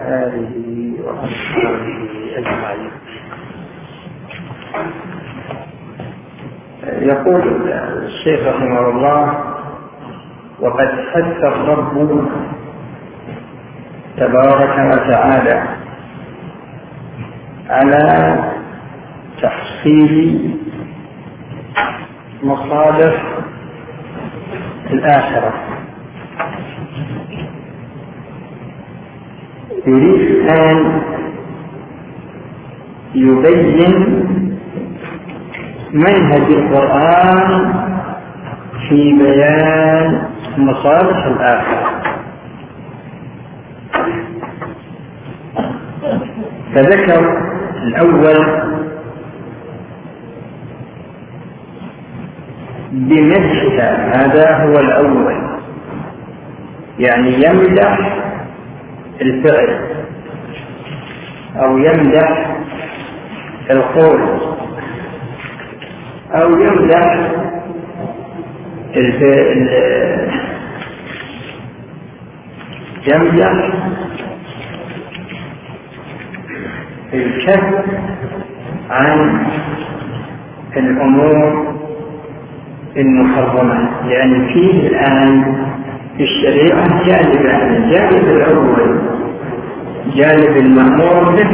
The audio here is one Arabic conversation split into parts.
آله وأصحابه أجمعين. يقول الشيخ رحمه الله وقد حث الرب تبارك وتعالى على تحصيل مصالح الآخرة. يريد أن يبين منهج القرآن في بيان مصالح الآخرة فذكر الأول بمدحها هذا هو الأول. يعني يمدح الفعل أو يمدح القول أو يمدح يمدح الكف عن الأمور المحرمة. لأن فيه الآن في الشريعة جانبان الجانب الأول جانب المأمور به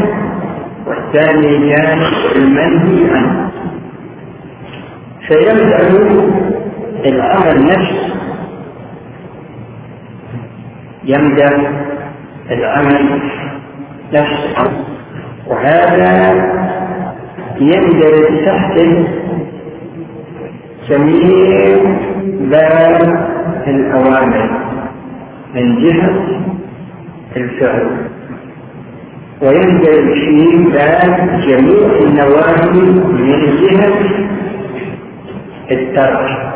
والثاني جانب المنهي عنه. فيبدأ العمل نفسه. يبدأ العمل نفسه. وهذا يندرج تحته جميع باب الأوامر من جهة الفعل. ويندرج فيه باب جميع النواهي من جهة الترك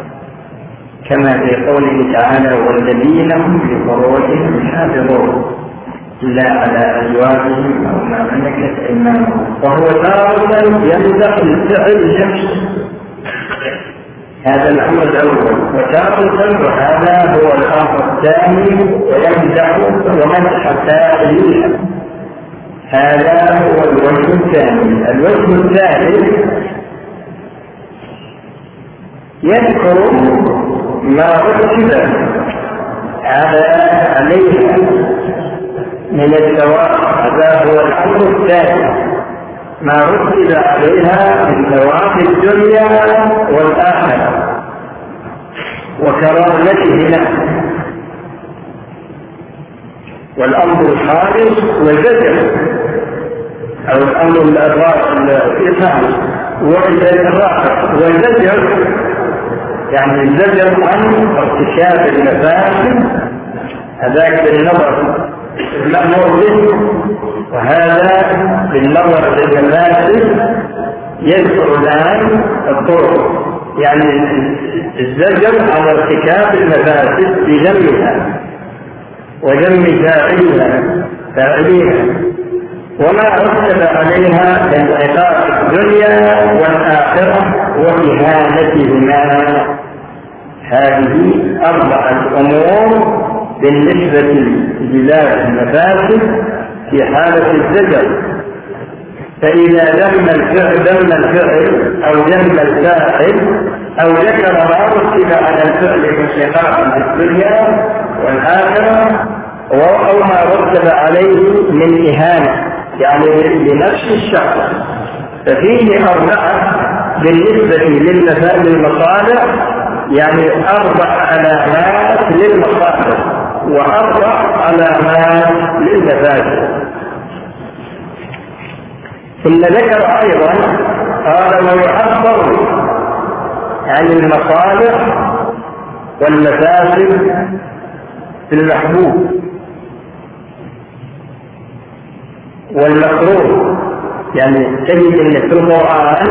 كما في قوله تعالى والذين هم لفروجهم حافظون إلا على أزواجهم أو ما ملكت أيمانهم. وهو تارة يمدح الفعل نفسه. هذا الأمر الأول. وتارة وهذا هو الأمر الثاني ويمدح ومدح التائبين هذا هو الوجه الثاني. الوجه الثالث يذكر ما رتب على عليها من الثواب هذا هو الامر الثاني. ما رتب عليها من ثواب الدنيا والآخرة وكرامته له. والأمر الخامس والزجر أو الأمر الاطاعه والرافع والزجر يعني الزجر عن ارتكاب المفاسد هذاك بالنظر المأمور به. وهذا بالنظر للمفاسد يذكر الآن الطرق. يعني الزجر عن ارتكاب المفاسد بذمها وذم فاعلها فاعليها وما رتب عليها من عقاب الدنيا والآخرة وإهانتهما. هذه أربعة أمور بالنسبة لبلاد المفاسد في حالة الزجر. فإذا ذم الفعل ذم الفعل أو ذم الفاعل أو ذكر ما رتب على الفعل من شقاق في الدنيا والآخرة أو ما رتب عليه من إهانة يعني لنفس الشخص. ففيه أربعة بالنسبة للمصالح يعني أربع علامات للمصالح وأربع علامات للمفاسد ثم ذكر أيضا قال ويعبر عن المصالح والمفاسد في المحبوب والمكروه. يعني تجد إن في القرآن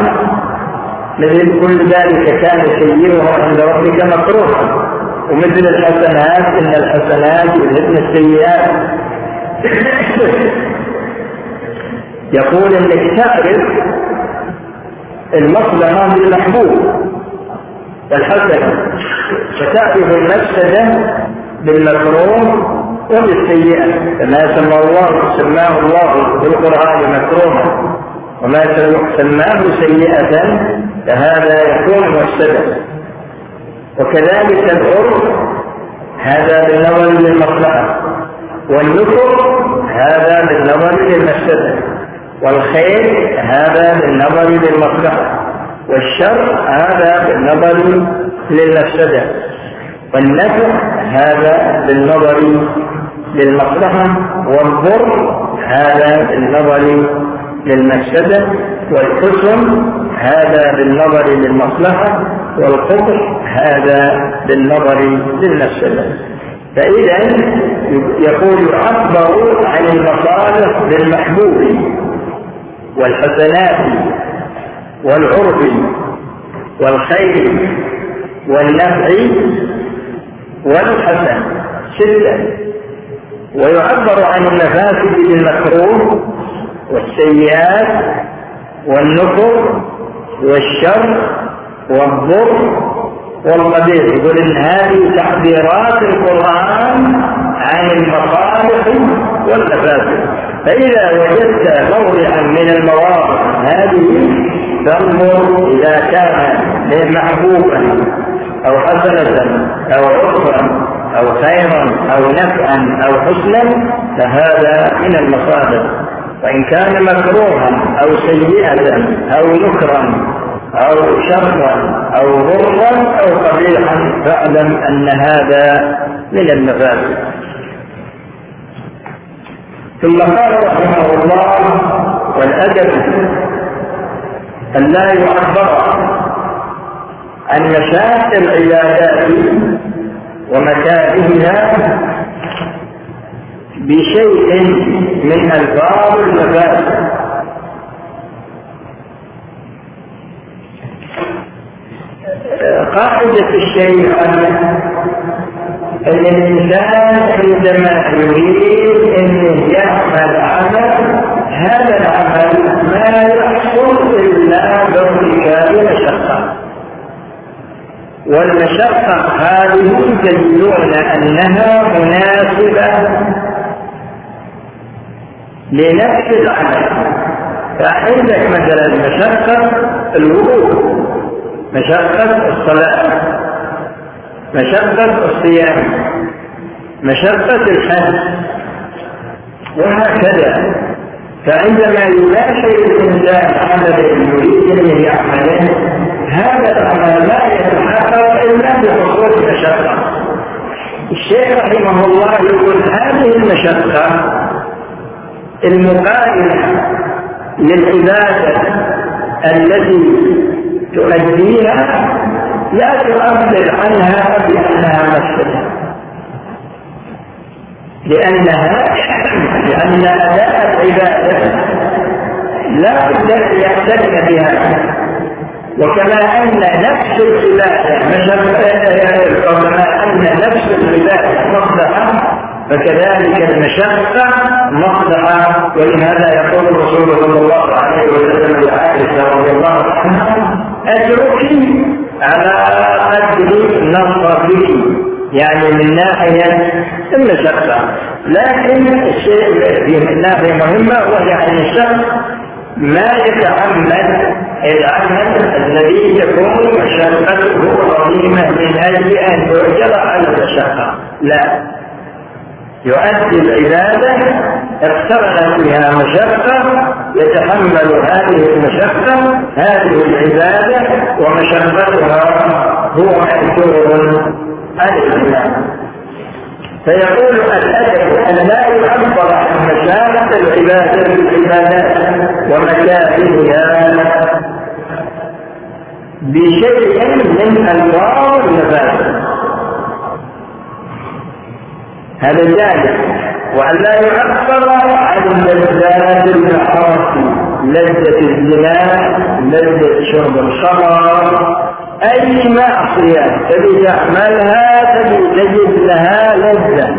مثل كل ذلك كان سيئه عند ربك مكروها. ومثل الحسنات إن الحسنات يذهبن السيئات. يقول إنك تعرف المصلحه بالمحبوب الحسنه فتعرف المفسده بالمكروه وبالسيئة كما سمى الله سماه الله في القرآن مكروها وما سماه سيئة فهذا يكون مفسدا وكذلك العرف هذا بالنظر للمصلحة والنكر هذا بالنظر للمفسدة والخير هذا بالنظر للمصلحة والشر هذا بالنظر للمفسدة والنفع هذا بالنظر للمصلحة والضر هذا بالنظر للمفسدة والحسن هذا بالنظر للمصلحة والقبح هذا بالنظر للمفسدة فإذا يقول يعبر عن المصالح بالمحبوب والحسنات والعرف والخير والنفع والحسن. شدة. ويعبر عن المفاسد بالمكروه والسيئات والنفر والشر والضر والقبيح يقول إن هذه تعبيرات القرآن عن المصالح والمفاسد. فإذا وجدت موضعا من المواضع هذه فانظر إذا كان محبوبا أو حسنة أو عرفا أو خيرا أو نفعا أو حسنا فهذا من المصالح وإن كان مكروها أو سيئة أو نكرا أو شرا أو ضرا أو قبيحا فاعلم أن هذا من المفاسد ثم قال رحمه الله والأدب أن لا يعبر عن مشاكل العبادات ومكائدها بشيء من ألفاظ المفاسد قاعدة الشيء أن الإنسان عندما يريد أن يعمل عمل هذا العمل ما يحصل إلا بارتكاب مشقة والمشقة هذه تجدون أنها مناسبة لنفس العمل فعندك مثلا مشقة الوضوء مشقة الصلاة مشقة الصيام مشقة الحج وهكذا. فعندما يباشر الإنسان عملا يريد أن يعمله هذا العمل لا يتحقق إلا بحصول مشقة. الشيخ رحمه الله يقول هذه المشقة المقابلة للعبادة التي تؤديها لا تعبر عنها بأنها مفسدة لأنها لأن أداء العبادة لا يعتد بها وكما أن نفس العبادة وكما أن نفس العبادة مصلحة فكذلك المشقة مصلحة ولهذا يقول الرسول صلى الله عليه وسلم لعائشة رضي الله عنها أتركي على قدر نصرتك يعني من ناحية المشقة. لكن الشيء من ناحية مهمة وهي أن الشخص ما يتحمل العمل الذي تكون مشقته عظيمة من أجل أن يؤجر على المشقة. لا. يؤدي العبادة اقترن فيها مشقة يتحمل هذه المشقة هذه العبادة ومشقتها هو محسور عن الإمام فيقول الأدب أن لا يعبر عن مشاقة العبادة بالعبادات ومكاسبها بشيء من أنواع المفاسد هذا جائز وأن لا يعبر عن لذات المعاصي لذة الزنا لذة شرب الخمر. أي معصية تبي تعملها تبي تجد لها لذة.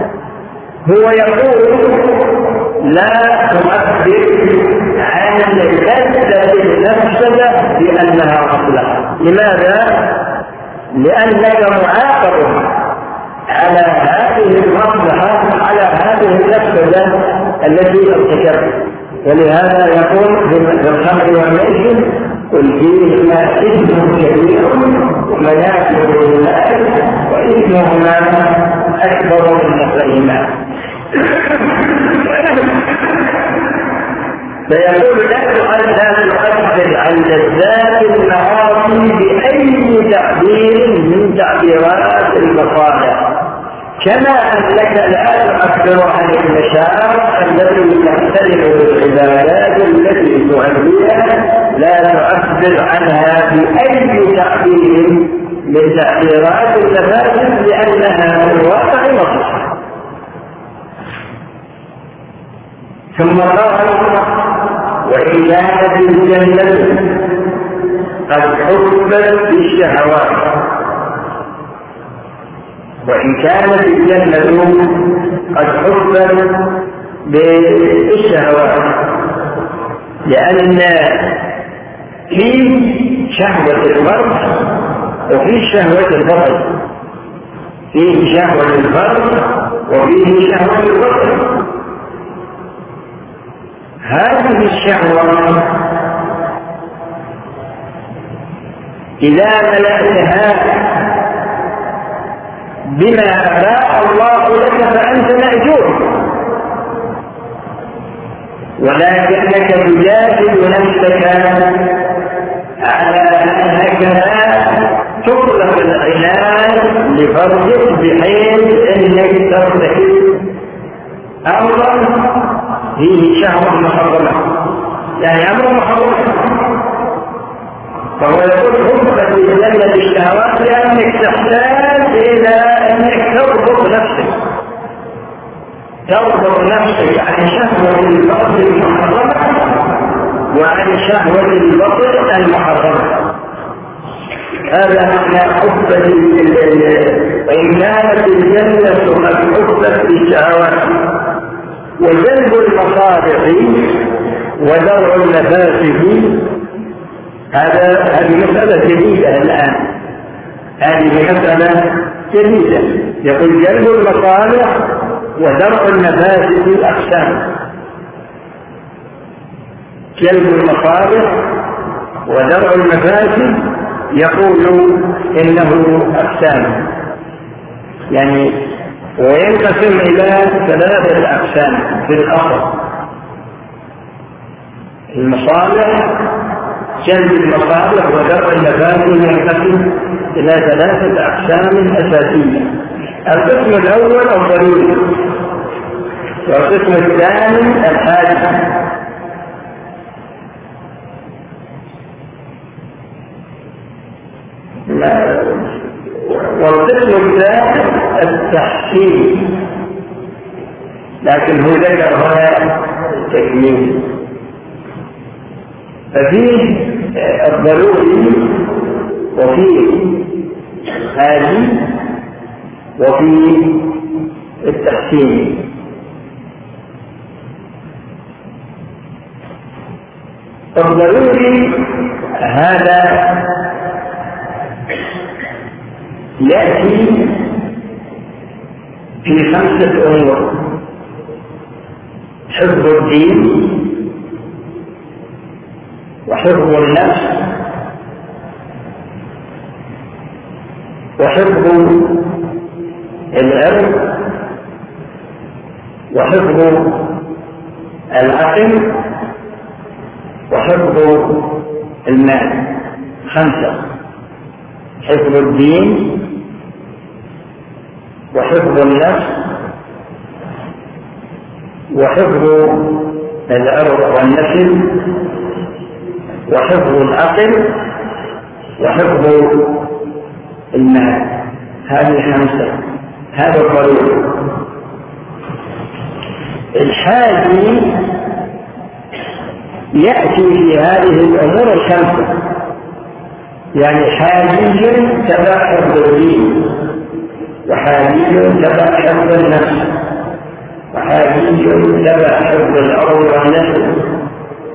هو يقول لا تعبر عن لذة المفسدة بأنها مصلحة لماذا؟ لأنك معاقب. على هذه المصلحة على هذه المفسدة التي ارتكبت. ولهذا يقول في الخمر والميسر قل فيهما إثم كبير ومنافع للناس واثمهما أكبر من نفعهما فيقول لا تؤثر عن لذات المعاصي بأي تعبير من تعبيرات المصالح. كما أنك لا تعبر عن المشاعر التي تختلف بالعبادات التي تؤديها لا تعبر عنها باي تعبير من تعبيرات المفاسد لأنها في الواقع مصلحه ثم قال وإن كانت الجنة قد حفت بالشهوات. وإن كانت الجنة قد حفت بالشهوات لأن في شهوة المرء وفي شهوة البطن فيه شهوة الفرد وفيه شهوة البطن هذه الشهوة إذا ملأتها بما أباء الله لك فأنت مأجور. ولكنك تجاهد نفسك على أنك لا تطلق العنان لفرجك بحيث أنك ترتكب. أمرا فيه شهوة محرمة يعني أمر محرم. فهو يقول حبك الجنة الشهوات لأنك تحتاج إلى أنك تربط نفسك. تربط نفسك عن شهوة البطن المحرمة وعن شهوة البطن المحرمة. هذا معنى حب وإن كانت الجنة قد حبت بالشهوات وجلب المصالح ودرع المفاسد هذا هذه مسألة جديدة الآن. هذه مسألة جديدة. يقول جلب المصالح ودرع المفاسد أقسام جلب المصالح ودرع المفاسد يقول إنه أقسام. يعني وينقسم إلى ثلاثة أقسام في الأصل. المصالح جلب المصالح ودرء المفاسد ينقسم إلى ثلاثة أقسام أساسية. القسم الأول الضروري والقسم الثاني الحادث. والقسم الثالث التحسين لكن هو ذكر هنا التكميل. ففيه الضروري وفيه هذه وفيه التحسين الضروري هذا يأتي في خمسة أمور. حفظ الدين وحفظ النفس وحفظ العرض وحفظ العقل وحفظ المال. خمسة. حفظ الدين. وحفظ النفس. وحفظ العرض والنسل. وحفظ العقل وحفظ المال. هذه خمسة. هذا الضروري الحادي يأتي في هذه الأمور الخمسة. يعني حاجي تبع حفظ الدين وحاجي تبع حفظ النفس وحاجي تبع حفظ الأرض والنسل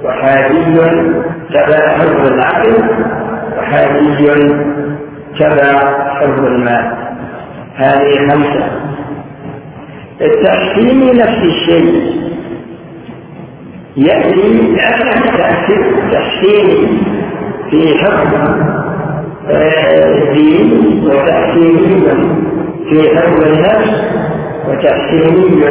وحاجي تبع حفظ العقل وحاجي تبع حفظ المال. هذه خمسة. التحسين نفس الشيء. يأتي تحسين في حكم الدين وتحسيني في حكم النفس وتحسيني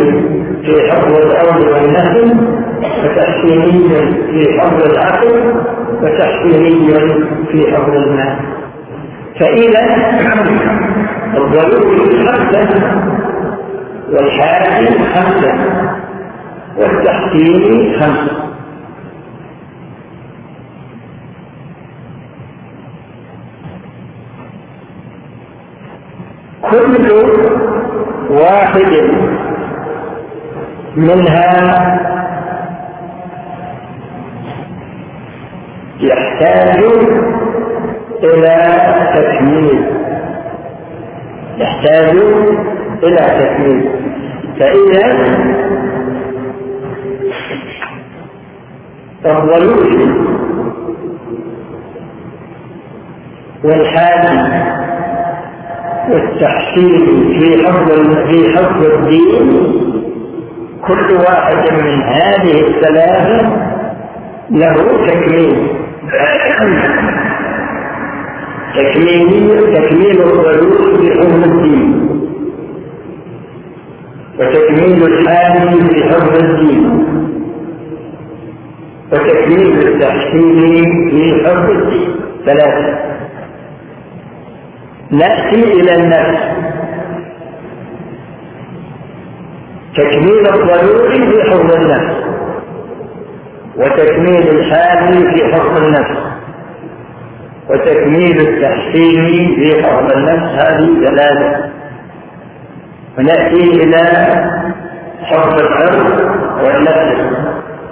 في حكم الأرض والنهي وتحسيني في حكم العقل وتحسيني في حكم المال. فإذا الضروري خمسة والحاكم خمسة والتحسين خمسة كل واحد منها يحتاج إلى تكميل. يحتاج إلى تكميل. فإذا الضلوع والحاجة والتحسين في حفظ في حفظ الدين كل واحد من هذه الثلاثة له تكميل. تكميل تكميل الضروري في حفظ الدين. وتكميل الحامل في حفظ الدين. وتكميل التحسين في حفظ الدين. ثلاثة. نأتي إلى النفس. تكميل الضروري حفظ النفس. وتكميل الحامل في حفظ النفس. وتكميل التحسين في حفظ النفس هذه ثلاثة ونأتي إلى حفظ الحفظ والنفس.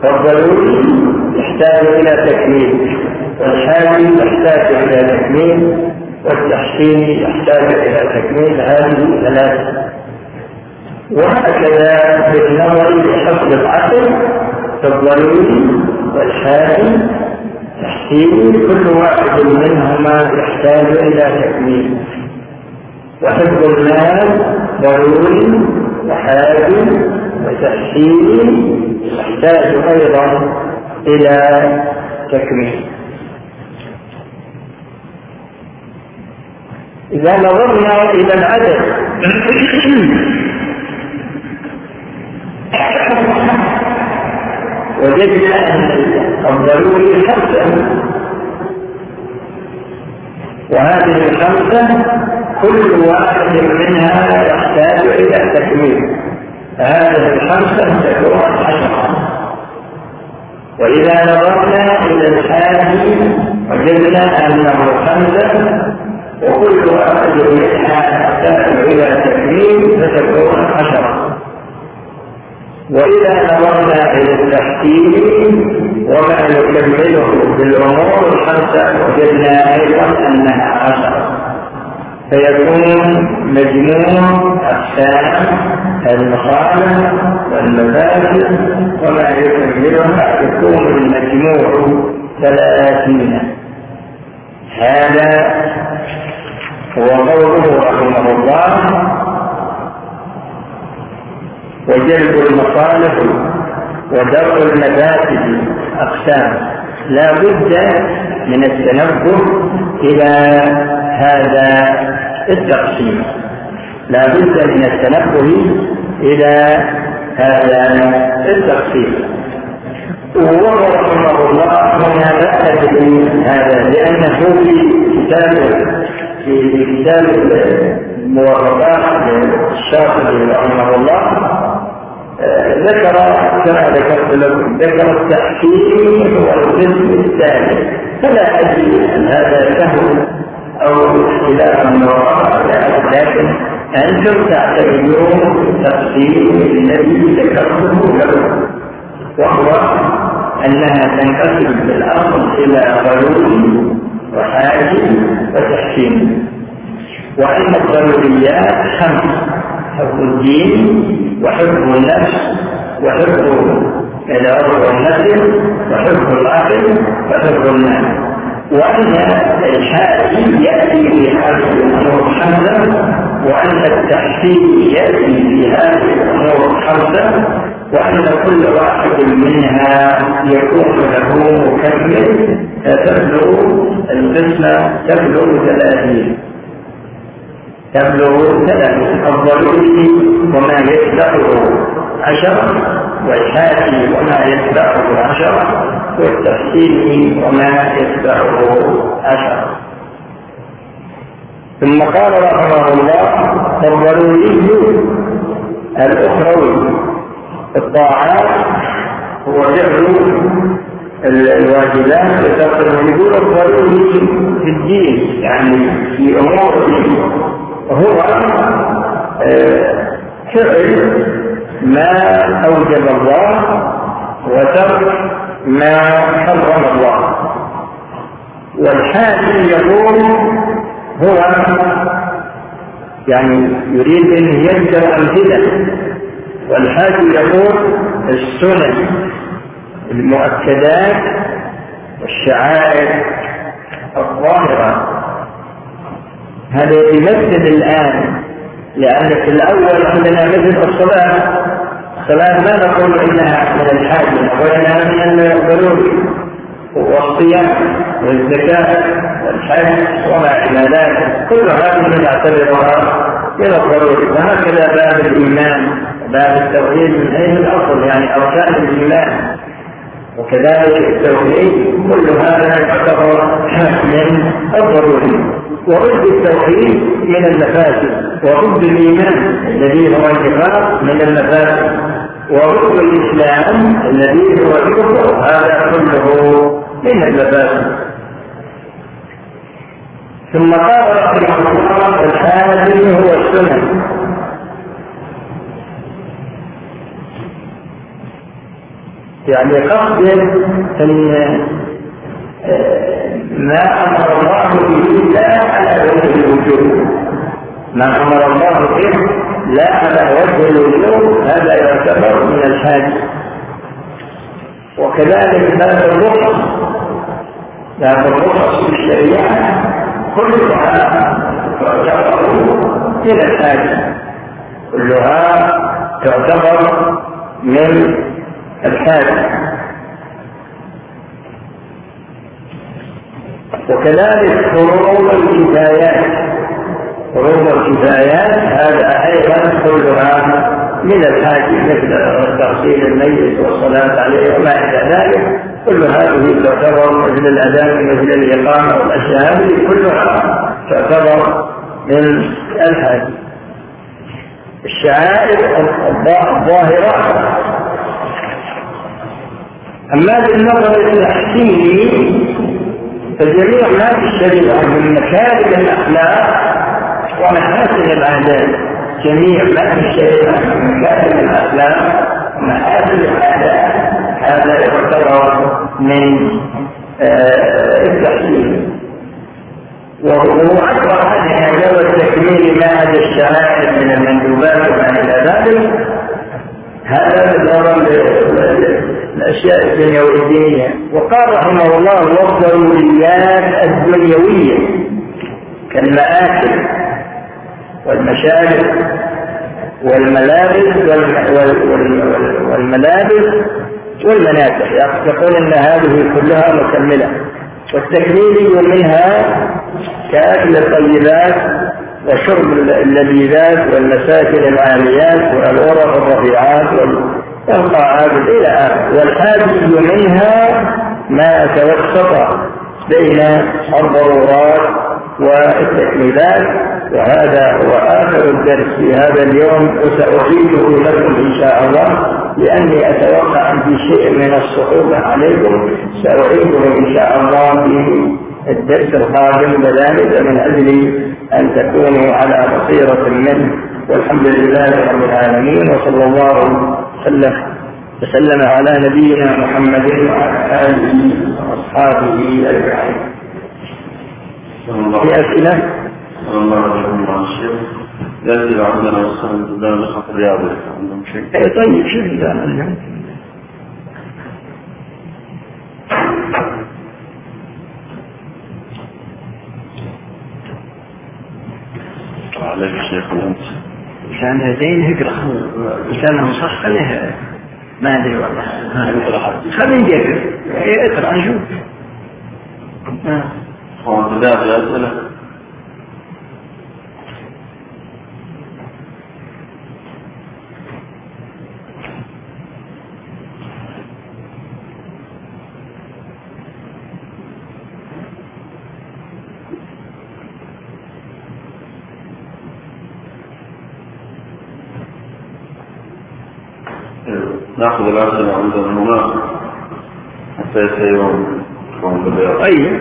فالضروري يحتاج إلى تكميل. والحامل يحتاج إلى تكميل. والتحسين يحتاج إلى تكميل. هذه ثلاثة وهكذا بالنظر لحفظ العقل فالضروري والحاسم تحسين كل واحد منهما يحتاج إلى تكميل. وحفظ المال ضروري وحاجم وتحسين يحتاج أيضا إلى تكميل. إذا نظرنا إلى العدد. وجدنا الضروري خمسة. وهذه الخمسة كل واحد منها يحتاج إلى تكميل. فهذه الخمسة تكون عشرة. وإذا نظرنا إلى الحاج وجدنا أنه خمسة وكل واحد منها تحتاج إلى تكريم فتكون عشرة. وإذا نظرنا إلى التحكيم وما نكمله بالامور الخمسه وجدنا أيضا أنها عشره فيكون مجموع اقسام المخالف والمفاسد وما يكملها يكون المجموع ثلاثين. هذا وقوله رحمه الله وجلب المصالح ودرء المفاسد أقسام. لا بد من التنبه إلى هذا التقسيم. لا بد من التنبه إلى هذا التقسيم. وهو رحمه الله هنا ادري هذا لأنه في كتابه في كتاب الموافقات للشاطبي رحمه الله ذكر كما ذكرت لكم ذكر التحكيم هو القسم الثاني. فلا أدري ان هذا سهل أو اختلاف من وراء لكن أنتم تعتبرون التقسيم الذي ذكرته لكم. وهو أنها تنقسم في الأصل إلى غلول وحاجب وتحكيم. وأن الضروريات خمس حفظ الدين وحفظ النفس وحفظ العرض والنسل وحفظ العقل وحفظ المال وأن الحاكم يأتي بحفظ الأمور خمسة وأن التحسين يأتي في هذه الأمور الخمسة وأن كل واحد منها يكون له مكمل فتبلغ القسمة تبلغ ثلاثين تبلغ ثلاثين الضروري وما يتبعه عشرة والحاكي وما يتبعه عشرة والتحسين وما يتبعه عشرة ثم قال رحمه الله الضروري الأخروي الطاعات هو فعل الواجبات وتقدم يقول الضروري في الدين يعني في أمور الدين. هو فعل ما أوجب الله وترك ما حرم الله. والحاكم يقول هو يعني يريد أن يذكر امثله والحاكم يقول السنن المؤكدات والشعائر الظاهرة. هذا يمثل الآن. لأن في الأول عندنا مثل الصلاة. الصلاة ما نقول إنها من الحاجة وإنها من الضروري والصيام والزكاة والحج وما إلى ذلك. كل هذه نعتبرها من الضروري. وهكذا باب الإيمان باب التوحيد من حيث الأصل؟ يعني أركان الإيمان. وكذلك التوحيد كل هذا يعتبر من الضروري. ورد التوحيد من المفاسد ورد الإيمان الذي هو النفاق من المفاسد ورد الإسلام الذي هو الكفر هذا كله من المفاسد. ثم قال رحمه الله الحاكم هو السنن يعني قصد إن ما أمر الله به لا على وجه الوجوب ما أمر الله به لا على وجه الوجوب هذا يعتبر من الحاج. وكذلك باب الرخص باب الرخص في الشريعة كلها تعتبر من الحاج. كلها تعتبر من الحاج. وكذلك فروض الكفايات. فروض الكفايات هذا أيضا كلها من الحاج مثل تغسيل الميت والصلاة عليه وما إلى ذلك. كل هذه تعتبر مثل الأذان مثل الإقامة والاشياء هذه كلها تعتبر من الحاج الشعائر الظاهرة. أما بالنظر التحسيني فجميع ما في الشريعة من مكارم الأخلاق ومحاسن العادات جميع ما الشريعة من مكارم الأخلاق ومحاسن العادات هذا يعتبر من آه، التحسين. وهو أكبر هذه هذا التكميل ما هذا الشعائر من المندوبات وما إلى ذلك هذا نظرا الأشياء الدنيوية. وقال رحمه الله والضروريات الدنيوية كالمآكل والمشارب والملابس والملابس والمنافع. يقول إن هذه كلها مكملة. والتكميلي منها كأكل الطيبات وشرب اللذيذات والمساكن العاليات والغرف الرفيعات والقاعات إلى اخره والحاجز منها ما توسط بين الضرورات والتكميلات وهذا هو آخر الدرس في هذا اليوم وسأعيده لكم إن شاء الله لأني أتوقع أن في شيء من الصعوبة عليكم. سأعيده إن شاء الله في الدرس القادم كذلك من أجل أن تكونوا على بصيرة منه والحمد لله رب العالمين وصلى الله وسلم وسلم على نبينا محمد وعلى آله وأصحابه أجمعين. في؟ صلى الله عليه وسلم الشيخ يأتي عندنا والسلام قدام نسخة الرياض عندهم شيء. طيب شوف اليوم. عليك الشيخ وانت لسانها زين اقرا لسانها صح خليها ما أدري والله. خلينا نجرب اقرا نشوف الأسئلة عند هنا حتى يسيرون قوم بالرياض أيوه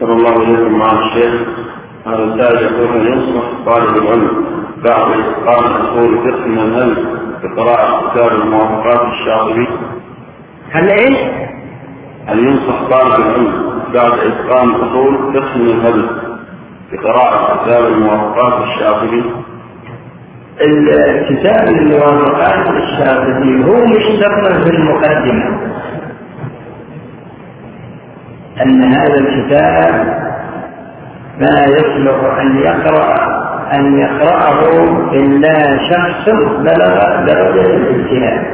صلى الله عليكم مع الشيخ. هذا السائل يقول أن ينصح طالب العلم بعد إتقان أصول فقه من العلم بقراءة كتاب الموافقات الشاطبي. هل إيش؟ أن ينصح طالب العلم بعد إتقان أصول فقه من الهدف بقراءة كتاب الموافقات الشاطبي. الكتاب الموافقات الشاطبي هو مشتق في المقدمة. أن هذا الكتاب ما يصلح أن يقرأ أن يقرأه إلا شخص بلغ درجة الاجتهاد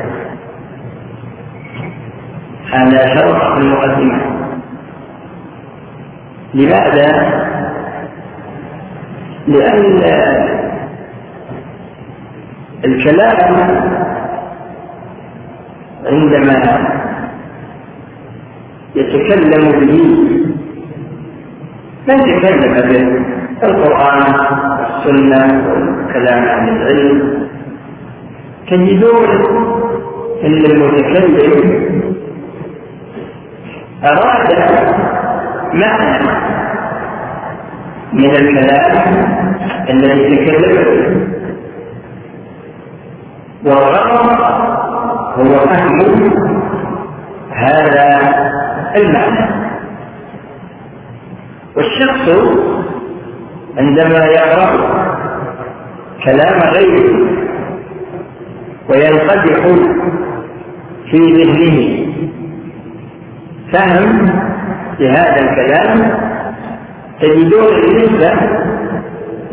هذا شرط في المقدمة. لماذا؟ لأن الكلام عندما يتكلم به من تكلم به القرآن والسنة والكلام عن العلم. تجدون أن المتكلم أراد معنى من الكلام الذي تكلم به. والغرض هو فهم هذا المعنى والشخص عندما يقرأ كلام غيره وينقدح في ذهنه فهم لهذا الكلام تجدون النسبة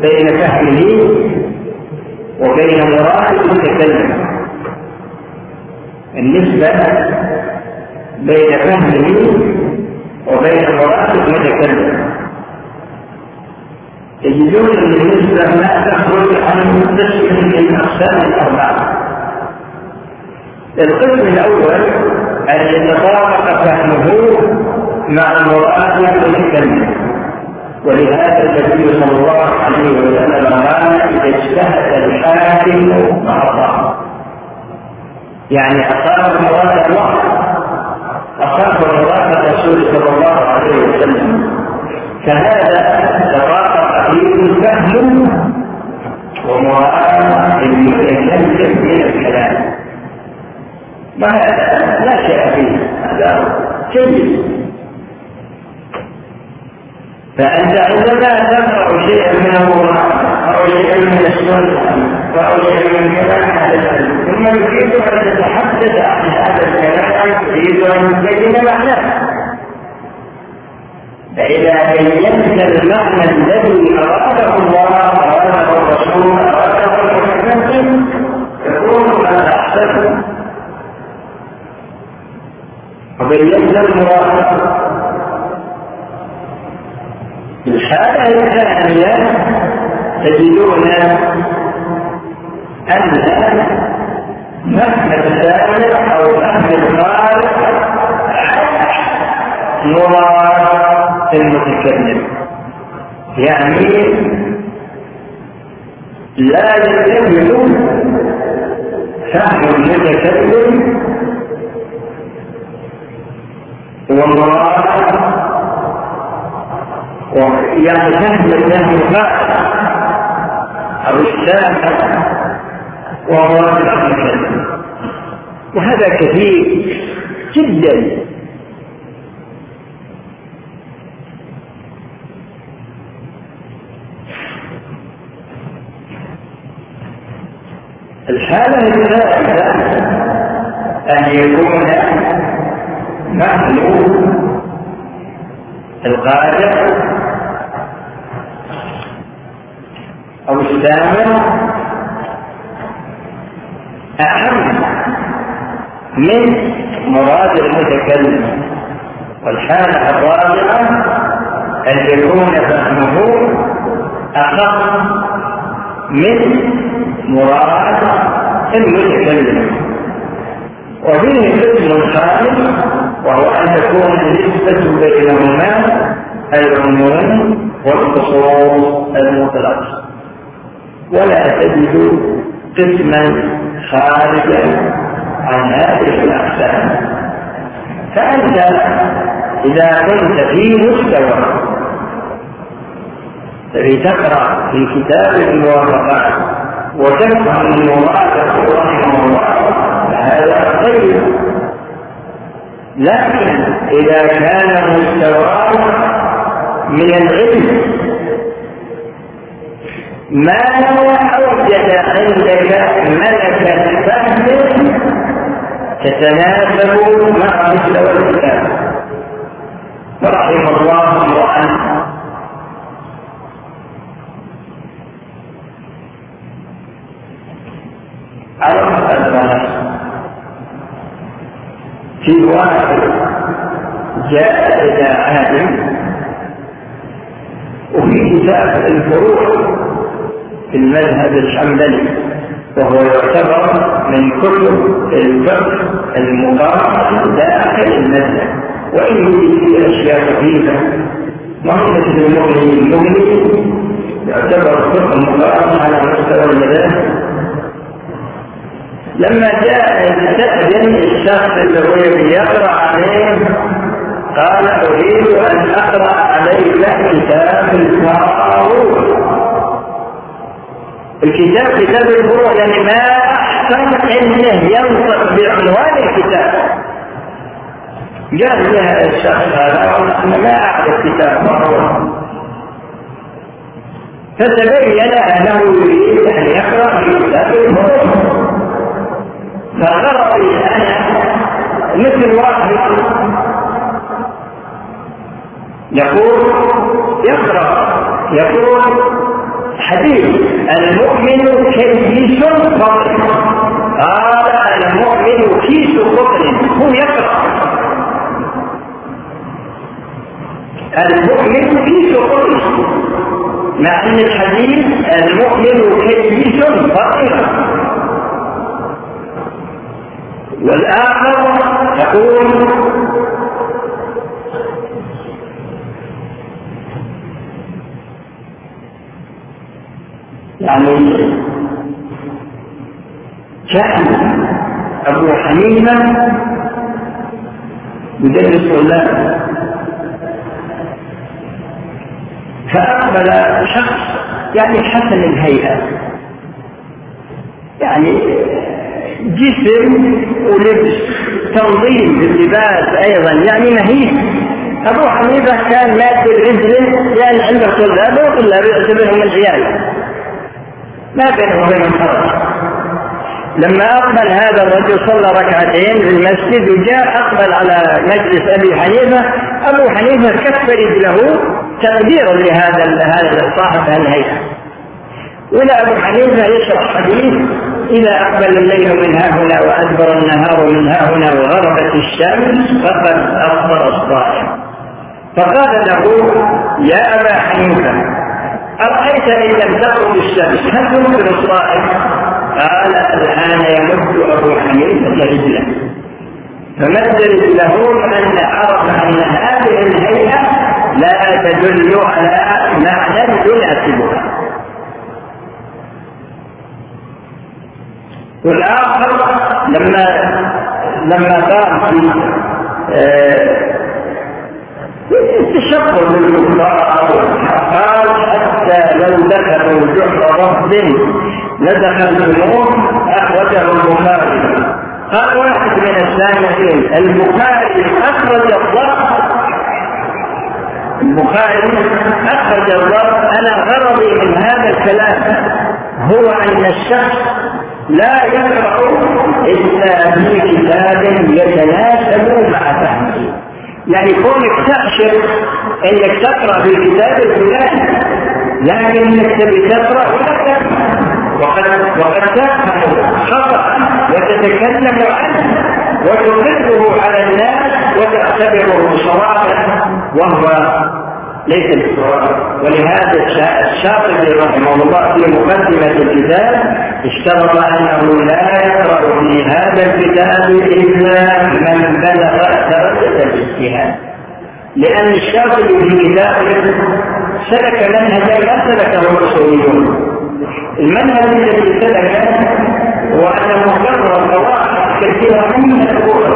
بين فهمه وبين مراد المتكلم. النسبة بين فهمه وبين مراد المتكلم. تجدون ان النسبة لا تخرج عن قسم من الأقسام الأربعة. القسم الأول ان يتطابق فهمه مع مراد المتكلم. ولهذا النبي صلى الله عليه وسلم قال إذا اجتهد الحاكم الله يعني أصاب مراد الله أصاب مراد الرسول صلى الله عليه وسلم. فهذا تطابق فيه الفهم ومراعاة المتكلم من الكلام. ما هذا لا شيء فيه. هذا جيد. فأنت عندما تقرأ شيئا من القرآن. أو شيئا من السنة. أو شيئا من كلام أهل العلم ثم يريد أن تتحدث عن هذا الكلام تريد أن تبين معناه فإذا بينت المعنى الذي أراده الله أراده الرسول أراده المتكلم يكون قد أحسن. وبينت المراد الحالة الثانية تجدون أن فهم السامع أو فهم القارئ مراد المتكلم يعني لا يكتمل فهم المتكلم ومراد يعني فهم أو السامع ومراد المتكلم وهذا كثير جدا. الحالة الثالثة أن يكون نحن القادر أو الثامن أهم من مراد المتكلم والحالة الرابعة أن يكون فهمه أخف من مراد المتكلم. وفيه قسم خامس وهو أن تكون النسبة بينهما العموم والخصوص المطلق. ولا تجد قسما خارجا عن هذه الأقسام فأنت إذا كنت في مستوى تقرأ في كتاب الموافقات وتفهم المراد رحمه الله فهذا خير. لكن إذا كان مستواه من العلم ما أوجد عندك ملكة فهم تتناسب مع مستوى الكتاب فرحم الله امرأ عرف الناس. في واحد جاء إلى عالم وفي كتاب الفروع في المذهب الحنبلي وهو يعتبر من كتب الفقه المقارن داخل المذهب. وإن في أشياء كثيرة مثل المغني المغني يعتبر فقه مقارن على مستوى المذاهب. لما جاء يستأذن الشخص اللي يقرأ عليه قال أريد أن أقرأ عليك كتاب الفاروق الكتاب كتاب الفروع يعني ما أحسن أنه ينطق بعنوان الكتاب. قال لها الشخص هذا أنا ما أعرف كتاب فاروق فتبين أنه يريد أن يقرأ كتاب الفروع فغرضي أنا مثل واحد يقول يقرأ يقول حديث. المؤمن كيس قطن قال المؤمن كيس قطن هو يقرأ. المؤمن كيس قطن مع أن الحديث المؤمن كيس فطن والآخر يقول يعني كان أبو حنيفة يدرس طلاب فأقبل شخص يعني حسن الهيئة. يعني جسم ولبس تنظيم للباس أيضا. يعني نهيب أبو حنيفة كان مادي رجله لأن عنده طلاب وطلاب يعتبرهم العيال. ما بينهم وبين فرق لما أقبل هذا الرجل صلى ركعتين في المسجد وجاء أقبل على مجلس أبي حنيفة أبو حنيفة كف رجله تقديرا لهذا هذا صاحب الهيئة. ولا أبو حنيفة يشرح حديث إذا أقبل الليل من ها هنا وأدبر النهار من ها هنا وغربت الشمس فقد أفطر الصائم. فقال له يا أبا حنيفة أرأيت إن لم تغرب الشمس هل تنكر الصائم؟ قال الآن يمد أبو حنيفة رجله. فمد رجله أن عرف أن هذه الهيئة لا تدل على معنى يناسبها. والآخر لما لما قام في التشفر بالكفار. قال حتى لو دخلوا جحر رب لدخلتموه أخرجه البخاري. قال واحد من السامعين البخاري أخرج الضبط البخاري أخرج الضبط أنا غرضي من هذا الكلام هو أن الشخص لا يقرأ إلا في كتاب يتناسب مع فهمه. يعني كونك تأشر إنك تقرأ في الكتاب الفلاني لكنك تبي تقرأ ولا وقد وقد تفهم خطأ وتتكلم عنه وتقره على الناس وتعتبره صوابا وهو ليس بالصواب ولهذا الشاطبي رحمه الله في مقدمة الكتاب اشترط أنه لا يقرأ في هذا الكتاب إلا من بلغ درجة الاجتهاد. لأن الشاطبي في كتابه سلك منهجا لا سلكه الأصوليون المنهج الذي سلك هو أنه قرر قواعد كثيرة من الأصول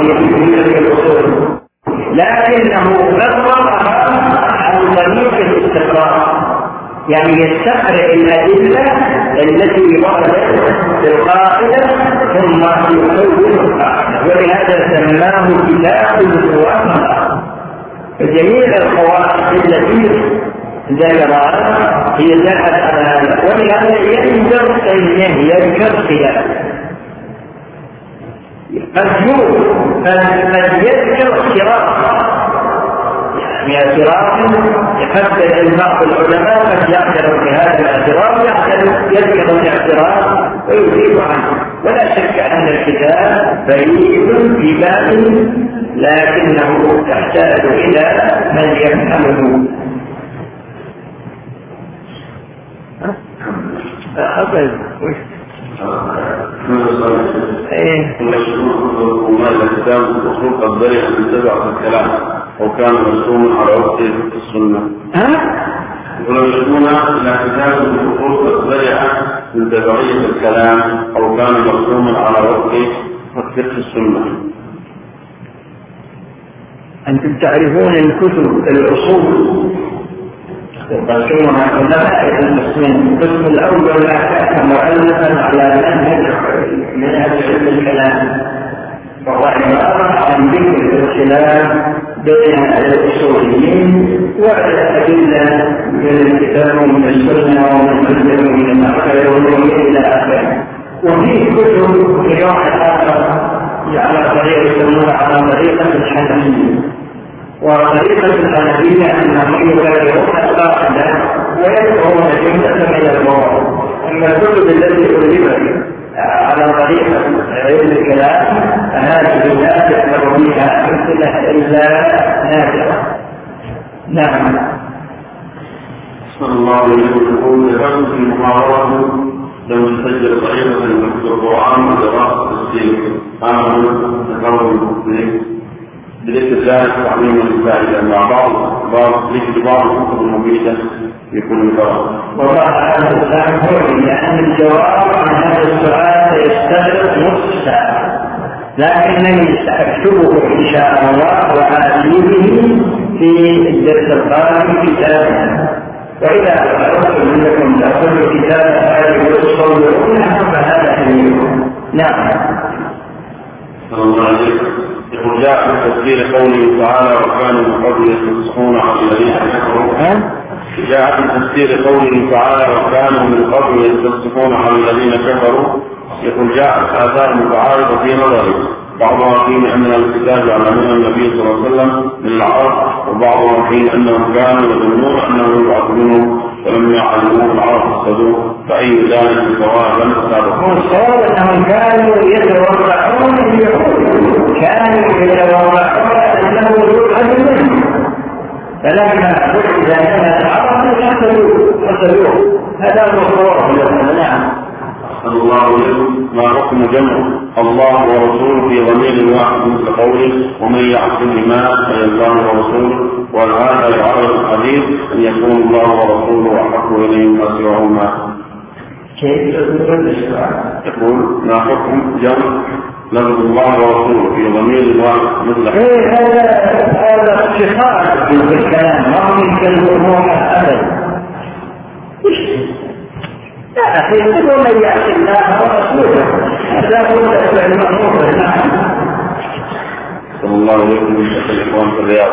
لكنه قررها عن طريق الاستقراء يعني يستقرئ الأدلة التي وردت في القاعدة ثم يحول القاعدة. ولهذا سماه كتاب الموافقة فجميع القواعد التي ذكرها هي دلت على هذا. ولهذا يندر أن يذكر خلاف قد يذكر باعتراف يقدر البعض العلماء قد يعترف بهذا الاعتراف يذكر الاعتراف ويجيب عنه. ولا شك أن الكتاب بعيد في باب لكنه يحتاج إلى من يفهمه. أبد إيه. وما الكتاب الرسول قد برئ من تبع الكلام. وكان مرسوما على وقته في السنة. ها؟ ولو يشكون إلى كتاب الرسول قد برئ من تبعية الكلام أو كان مرسوما على وقته في السنة. أنتم تعرفون الكتب الأصول. يقسمها علماء المسلمين القسم الأول ما كان مؤلفا على منهج منهج علم الكلام. عبارة عن ذكر الخلاف بين الأصوليين والأدلة من الكتاب ومن السنة ومن الكتب ومن الأخير ومن إلى آخره وفي كتب في نوع آخر على طريقة يسمونها على طريقة الحنفية وطريقة الحنفية أنهم يكررون القاعدة ويدعون جملة من الموضوع أما الكتب التي ألفت على طريقة علم الكلام فهذه لا تكثر فيها أمثلة إلا نادرة نعم. صلى الله عليه وسلم يقول في المحاضرة لم تسجل طريقة في القرآن ودراسة التفسير تكون المسلمين بذكر ذلك تعليم الفائدة مع بعض بعض ذكر بعض الكتب في كل فرق. وضع هذا الكلام لأن الجواب عن هذا السؤال سيستغرق نصف ساعة لكنني سأكتبه إن شاء الله وآتيه في الدرس القادم كتابا وإذا أردت منكم تأخذوا كتاب هذه وتصورونها فهذا حليم نعم. الله عليه وسلم يقول جاء في تفسير قوله تعالى وكانوا من قبل يستصحون على الذين كفروا. جاء في تفسير قوله تعالى وكانوا من قبل يستصحون على الذين كفروا. يقول جاءت آثار متعارضة في نظري. بعضها فيه أن الكتاب علمنا النبي صلى الله عليه وسلم من العرب وبعضها فيه أنهم كانوا يظنون أنه يبعث منهم ولم يعلموه العرب الصدوق. فأي ذلك الصواب لم هو الصواب أنهم كانوا يتورعون اليهود. كانوا يتورعون أنه يبعث منهم فلما بعث لنا العرب قتلوه قتلوه. هذا هو الصواب نعم الله وسلم ما حكم جمع الله ورسوله في ضمير واحد مثل قوله ومن يعصم ما فيلزم ورسوله وهذا يعرض الحديث أن يكون الله ورسوله أحق اليه مما سواهما. كيف يقول ما حكم جمع لفظ الله ورسوله في ضمير واحد مثل إيه هذا هذا افتخار في الكلام ما من كلمه ابدا. لا أخي من يعصي الله ورسوله. هذا هو المأمور صلى الله عليه وسلم. الإخوان في الرياض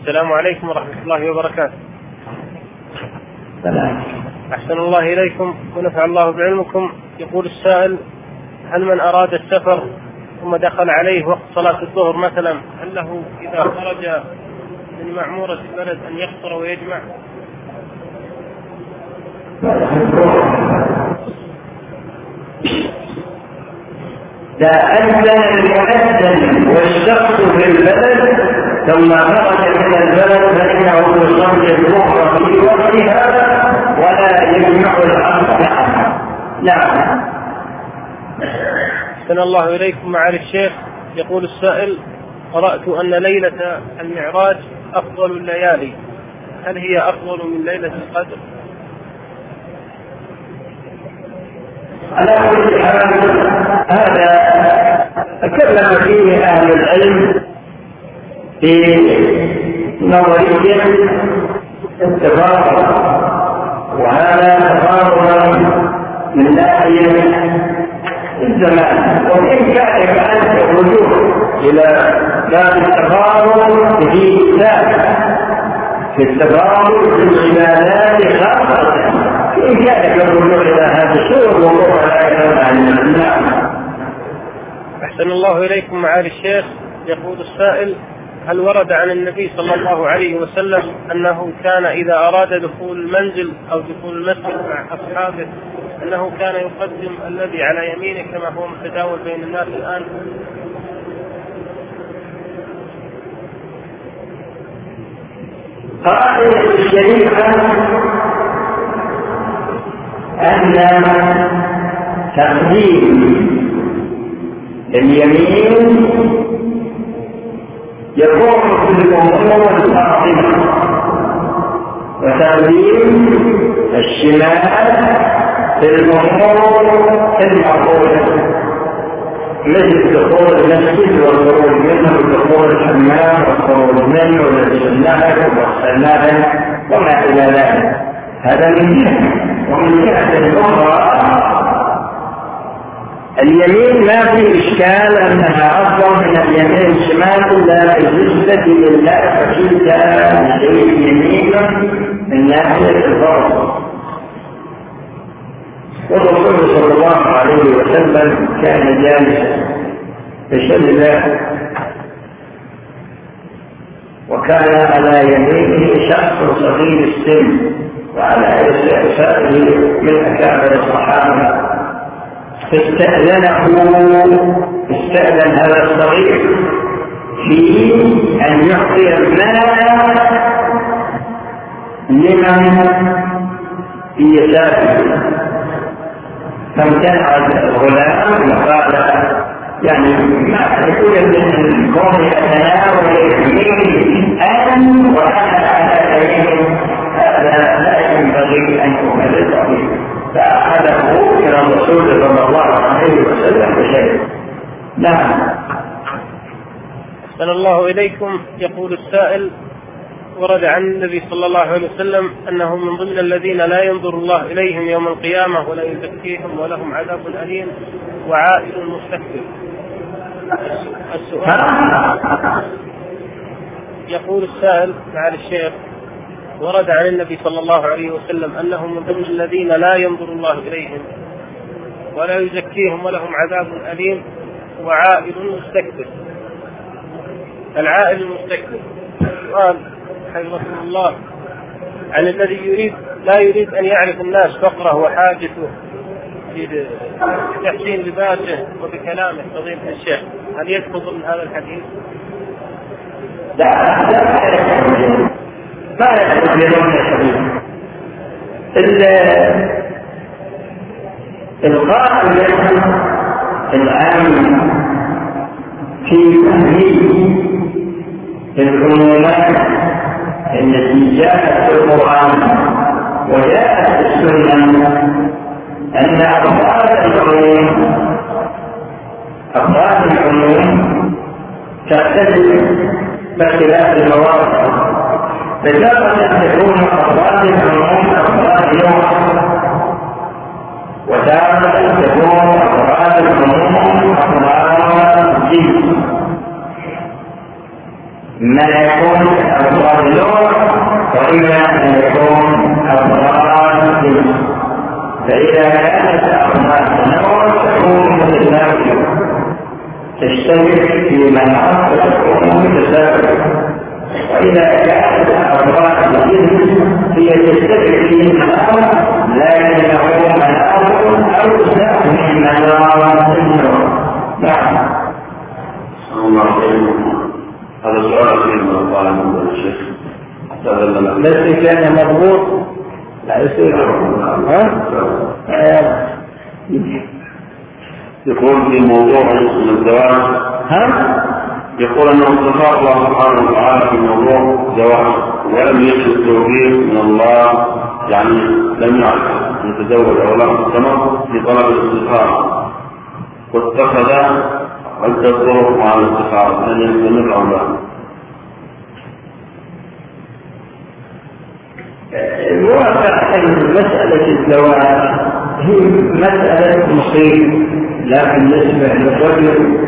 السلام عليكم ورحمة الله وبركاته. سلام. أحسن الله إليكم ونفع الله بعلمكم يقول السائل هل من أراد السفر ثم دخل عليه وقت صلاة الظهر مثلا هل له إذا خرج من معمورة البلد أن يقصر ويجمع؟ لا أذن المؤذن والشخص في البلد ثم خرج من البلد فإنه يصلي الظهر في وقتها ولا يجمع العصر نعم. أحسن الله إليكم معالي الشيخ. يقول السائل قرأت أن ليلة المعراج أفضل الليالي هل هي أفضل من ليلة القدر؟ على كل حال هذا تكلم فيه أهل العلم في نظرية التفاضل وهذا تفاضل من ناحية الزمان. وبامكانك أنت الرجوع إلى باب التفاضل في كتاب في التفاضل في العبادات خاصة. بإمكانك الرجوع إلى هذه الصور والله لا يعلم نعم أحسن الله إليكم معالي الشيخ. يقول السائل هل ورد عن النبي صلى الله عليه وسلم أنه كان إذا أراد دخول المنزل أو دخول المسجد مع أصحابه أنه كان يقدم الذي على يمينه كما هو متداول بين الناس الآن؟ الشريعة أن تقديم اليمين يكون في الأمور الفاضلة وتقديم الشمال في الأمور المعقولة مثل دخول المسجد والخروج منه ودخول الحمام والخروج منه والسنة والسنة وما إلى ذلك. هذا من جهة ومن جهة أخرى اليمين ما في إشكال أنها أفضل من اليمين الشمال إلا بالنسبة لله فكلتا شيء يمين من ناحية الفرض والرسول صلى الله عليه وسلم كان جالسا الله وكان على يمينه شخص صغير السن وعلى استئسائه من أكابر الصحابه فاستأذنه استأذن هذا الصغير في أن يعطي المال لمن في يساره. فامتنع الغلام وقال يعني ما يقول من كون يتناول يميني أن وأنا على هذا لا ينبغي أن يكون به فأخذه إلى الرسول صلى الله عليه وسلم بشيء. نعم. أحسن الله إليكم. يقول السائل ورد عن النبي صلى الله عليه وسلم أنه من ضمن الذين لا ينظر الله إليهم يوم القيامة ولا يزكيهم ولهم عذاب أليم وعائل مستكبر. السؤال يقول السائل معالي الشيخ ورد عن النبي صلى الله عليه وسلم انه من ضمن الذين لا ينظر الله إليهم ولا يزكيهم ولهم عذاب أليم وعائل مستكبر. العائل المستكبر قال حفظكم الله عن الذي يريد لا يريد أن يعرف الناس فقره وحاجته بتحسين لباسه وبكلامه فضيلة الشيخ هل يدخل ضمن هذا الحديث؟ ما يدخل في ضمن الحديث القائل الآن في تهذيب العمومات التي جاءت في القرآن وجاءت في السنة أن أفراد العموم أفراد العموم تختلف باختلاف المواقع. فتارة أن تكون أفراد العموم أفراد نوع وتارة تكون أفراد العموم أفراد جنس ما يكون أفراد اللغة وإما أن يكون أفراد جنس فإذا كانت أفراد النوع تكون متساوية تشترك في مناط فتكون متساوية وإذا كانت الأفراد الجسم هي تشترك في مناط لكنه مناط أوسع من مناط النور نعم. هذا سؤال أخير من الطالب من الشيخ. بس كان مضبوط لا يصير ها؟ يقول في موضوع الزواج ها؟ يقول انه استخار الله سبحانه وتعالى في موضوع زواج ولم يجد التوفيق من الله يعني لم يعرف يتزوج أو لا مستمر في طلب الاستخاره واتخذ عدة طرق مع الاستخارة أن يستمر لا؟ الواقع أن مسألة الزواج هي مسألة مصير لا بالنسبة للرجل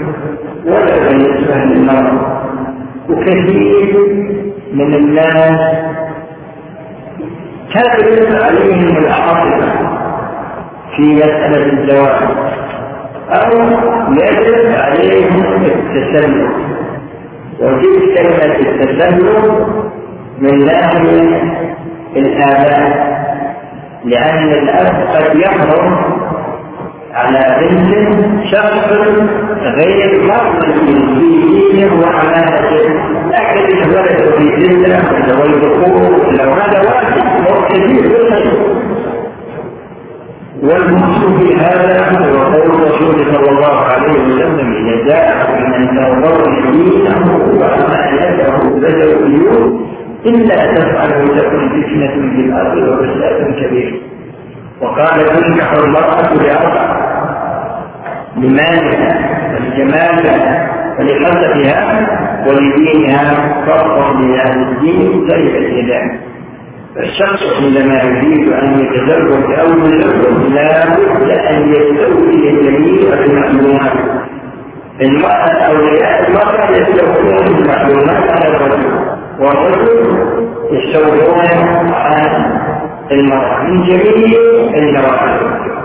ولا بالنسبة للمرأة وكثير من الناس تغلب عليهم العاطفة في مسألة الزواج. أو يجب عليهم التسلم وجد كلمة التسلم من ناحية الآباء لأن الأب قد يحرم على بنت شخص غير مرض في دينه وعمالته لكن الولد في ولا والذكور لو هذا واجب كبير والمقصود في هذا هو قول الرسول صلى الله عليه وسلم جاءكم من ترضون دينه وامانته بدأوا اليوم إلا تفعلوا تكن فتنة في الأرض وفساد كبير. وقال تنكح المرأة لأربع لمالها ولجمالها ولحسبها ولدينها فرق من أهل الدين كيف الهدايه الشخص عندما يريد أن يتزوج أو يزوج لا بد أن يستوفي جميع المعلومات المرأة أولياء المرأة يستوفون المعلومات على الرجل والرجل يستوفون عن المرأة من جميع المراحل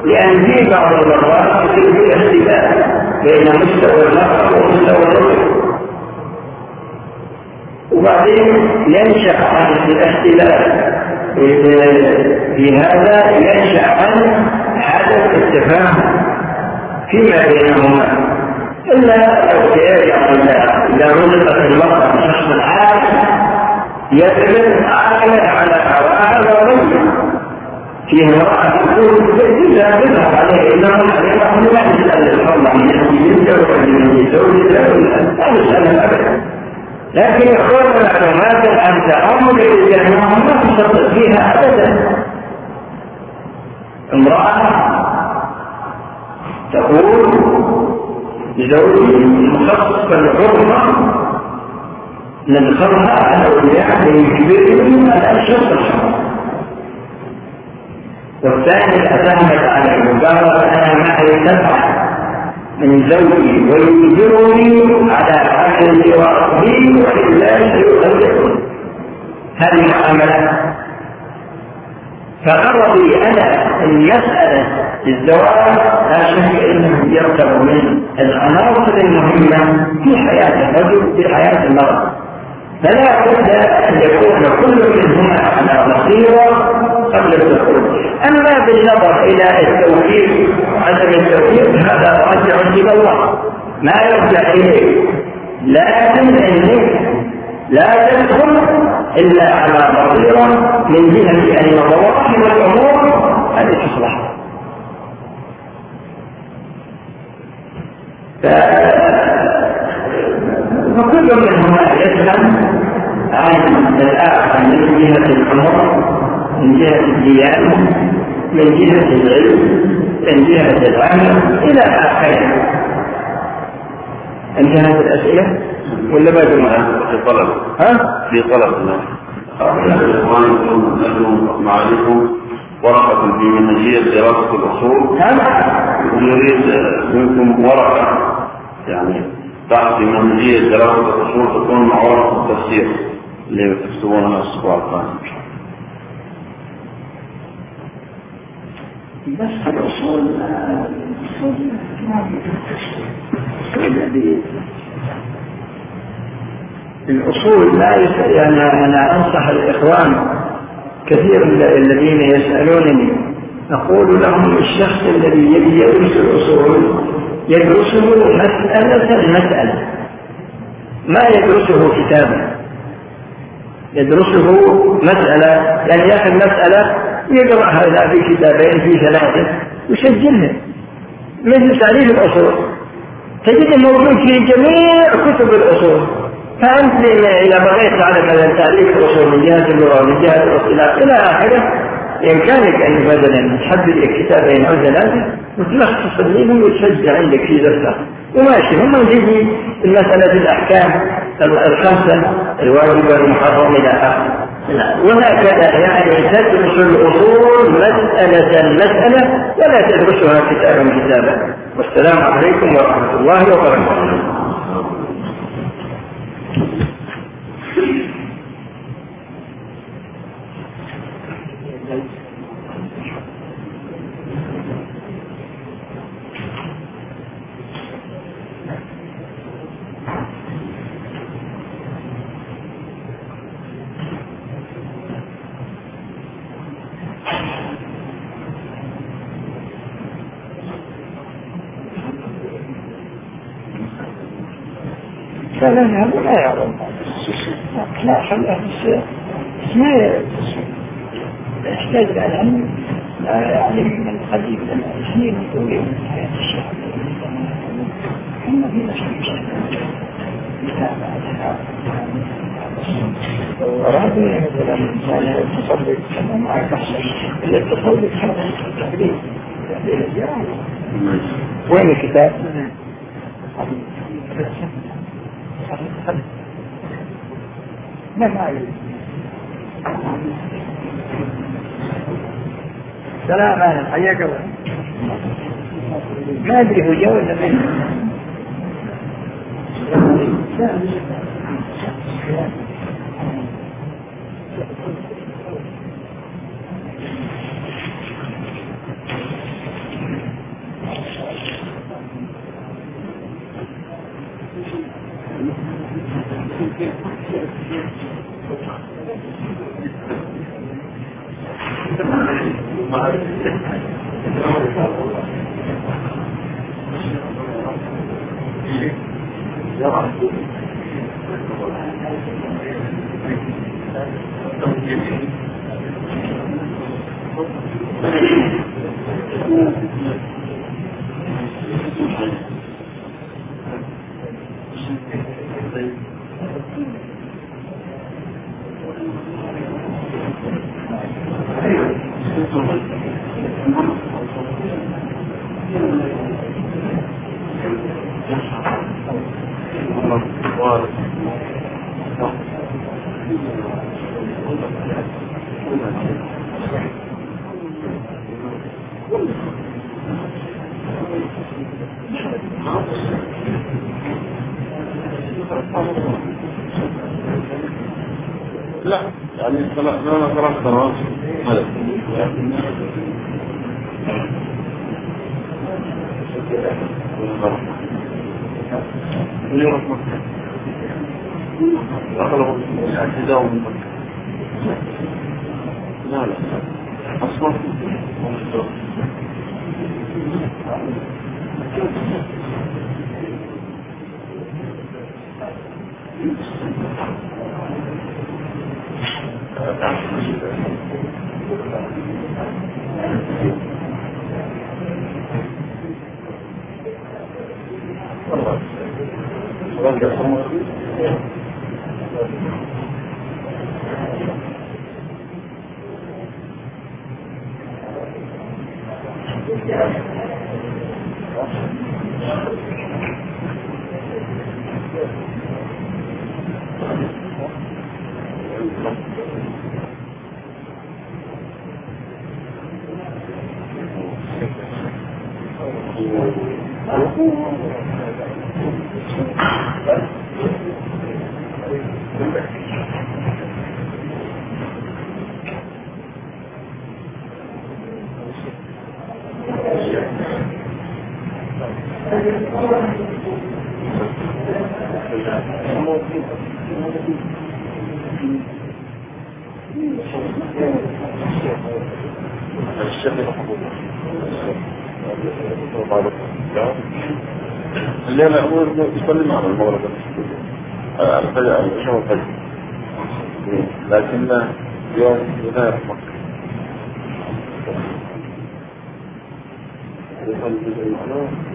لأن في بعض المرات يصير اختلاف بين مستوى المرأة ومستوى الرجل. وبعدين ينشأ عن الاختلاف. في هذا ينشأ عن عدم التفاهم فيما بينهما. إلا لو يعني إذا رزقت المرأة بشخص عاقل يتبع عاقلا على هذا رجل فيه امرأة تقول إذا تذهب عليه إنه الحقيقة لا يسأل الحرمة من لا يسأل أبدا لكن يكون المعلومات عن تأمل الجنة ما تشترط فيها أبدا امرأة تقول لزوجي مخصص بالحرمة ندخلها على أولياء يجبرني على الشرط الحرام والثاني أتهمت على المبارك أنا معي سبعة من زوجي ويجبرني على عهدي وربي وإلا سيخلقني هذه معاملة. فغرضي أنا أن يسأل الزواج لا شك إنه يرتب من العناصر المهمة في حياة الرجل في حياة المرأة. فلا بد أن يكون كل منهما على بصيرة قبل الدخول. أما بالنظر إلى التوفيق وعدم التوفيق هذا راجع إلى الله. ما يرجع إليه. لكن انك لا تدخل إلا على بصيرة من جهة ان ظواهر الأمور هذه تصلح فكل منهما يسلم عن الآخر من جهة الأمر من جهة الديانة من جهة العلم من جهة العمل إلى آخره. انتهت الأسئلة؟ ولا ما جمعها؟ في طلب. ها؟ في طلب. نعم عليكم. ورقة في منهجية دراسة الأصول. ها؟ نريد منكم ورقة؟ يعني تحت منهجية دراسة الأصول تكون مع ورقة التفسير. اللي تكتبونها الأسبوع القادم بس الأصول الأصول لا يعني أنا أنصح الإخوان كثير الذين يسألونني أقول لهم الشخص الذي يبي يدرس الأصول يدرسه مسألة مسألة. ما يدرسه كتابا؟ يدرسه مسألة. يعني يأخذ مسألة يقرأ هذا في كتابين في ثلاثة يسجلها مثل تعريف الأصول. تجده موجود في جميع كتب الأصول. فأنت إذا بغيت تعرف مثلا تعريف الأصول من جهة اللغة ومن جهة الاصطلاح إلى آخره بإمكانك أن مثلا تحدد كتابين أو ثلاثة وتلخص منهم وتسجل عندك في دفتر وماشي هم تجي المسألة الأحكام الخمسة الواجب والمحرم إلى آخره. وهكذا يعني تدرس الأصول مسألة مسألة ولا تدرسها كتابا كتابا. والسلام عليكم ورحمة الله وبركاته. فعلا هذا لا يعلم لا خلاه بس ما يحتاج إلى العلم يعلم من قديم سنين طويلة من حياة الشيخ؟ إحنا في نفس ورابع مثلا الإنسان يتصرف كما مع كحصة إلا التصرف هذا التقليد وين الكتاب؟ ما معي. سلام أهلا حياك الله. ما أدري هو جو ولا ما اللي أنا أقول يسلم على المغرب الفجر شهر الفجر لكن يوم لا يداوم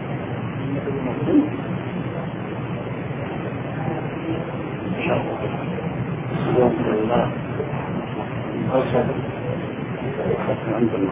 شهر ضمن تسجيلات تسجيلات عن طريق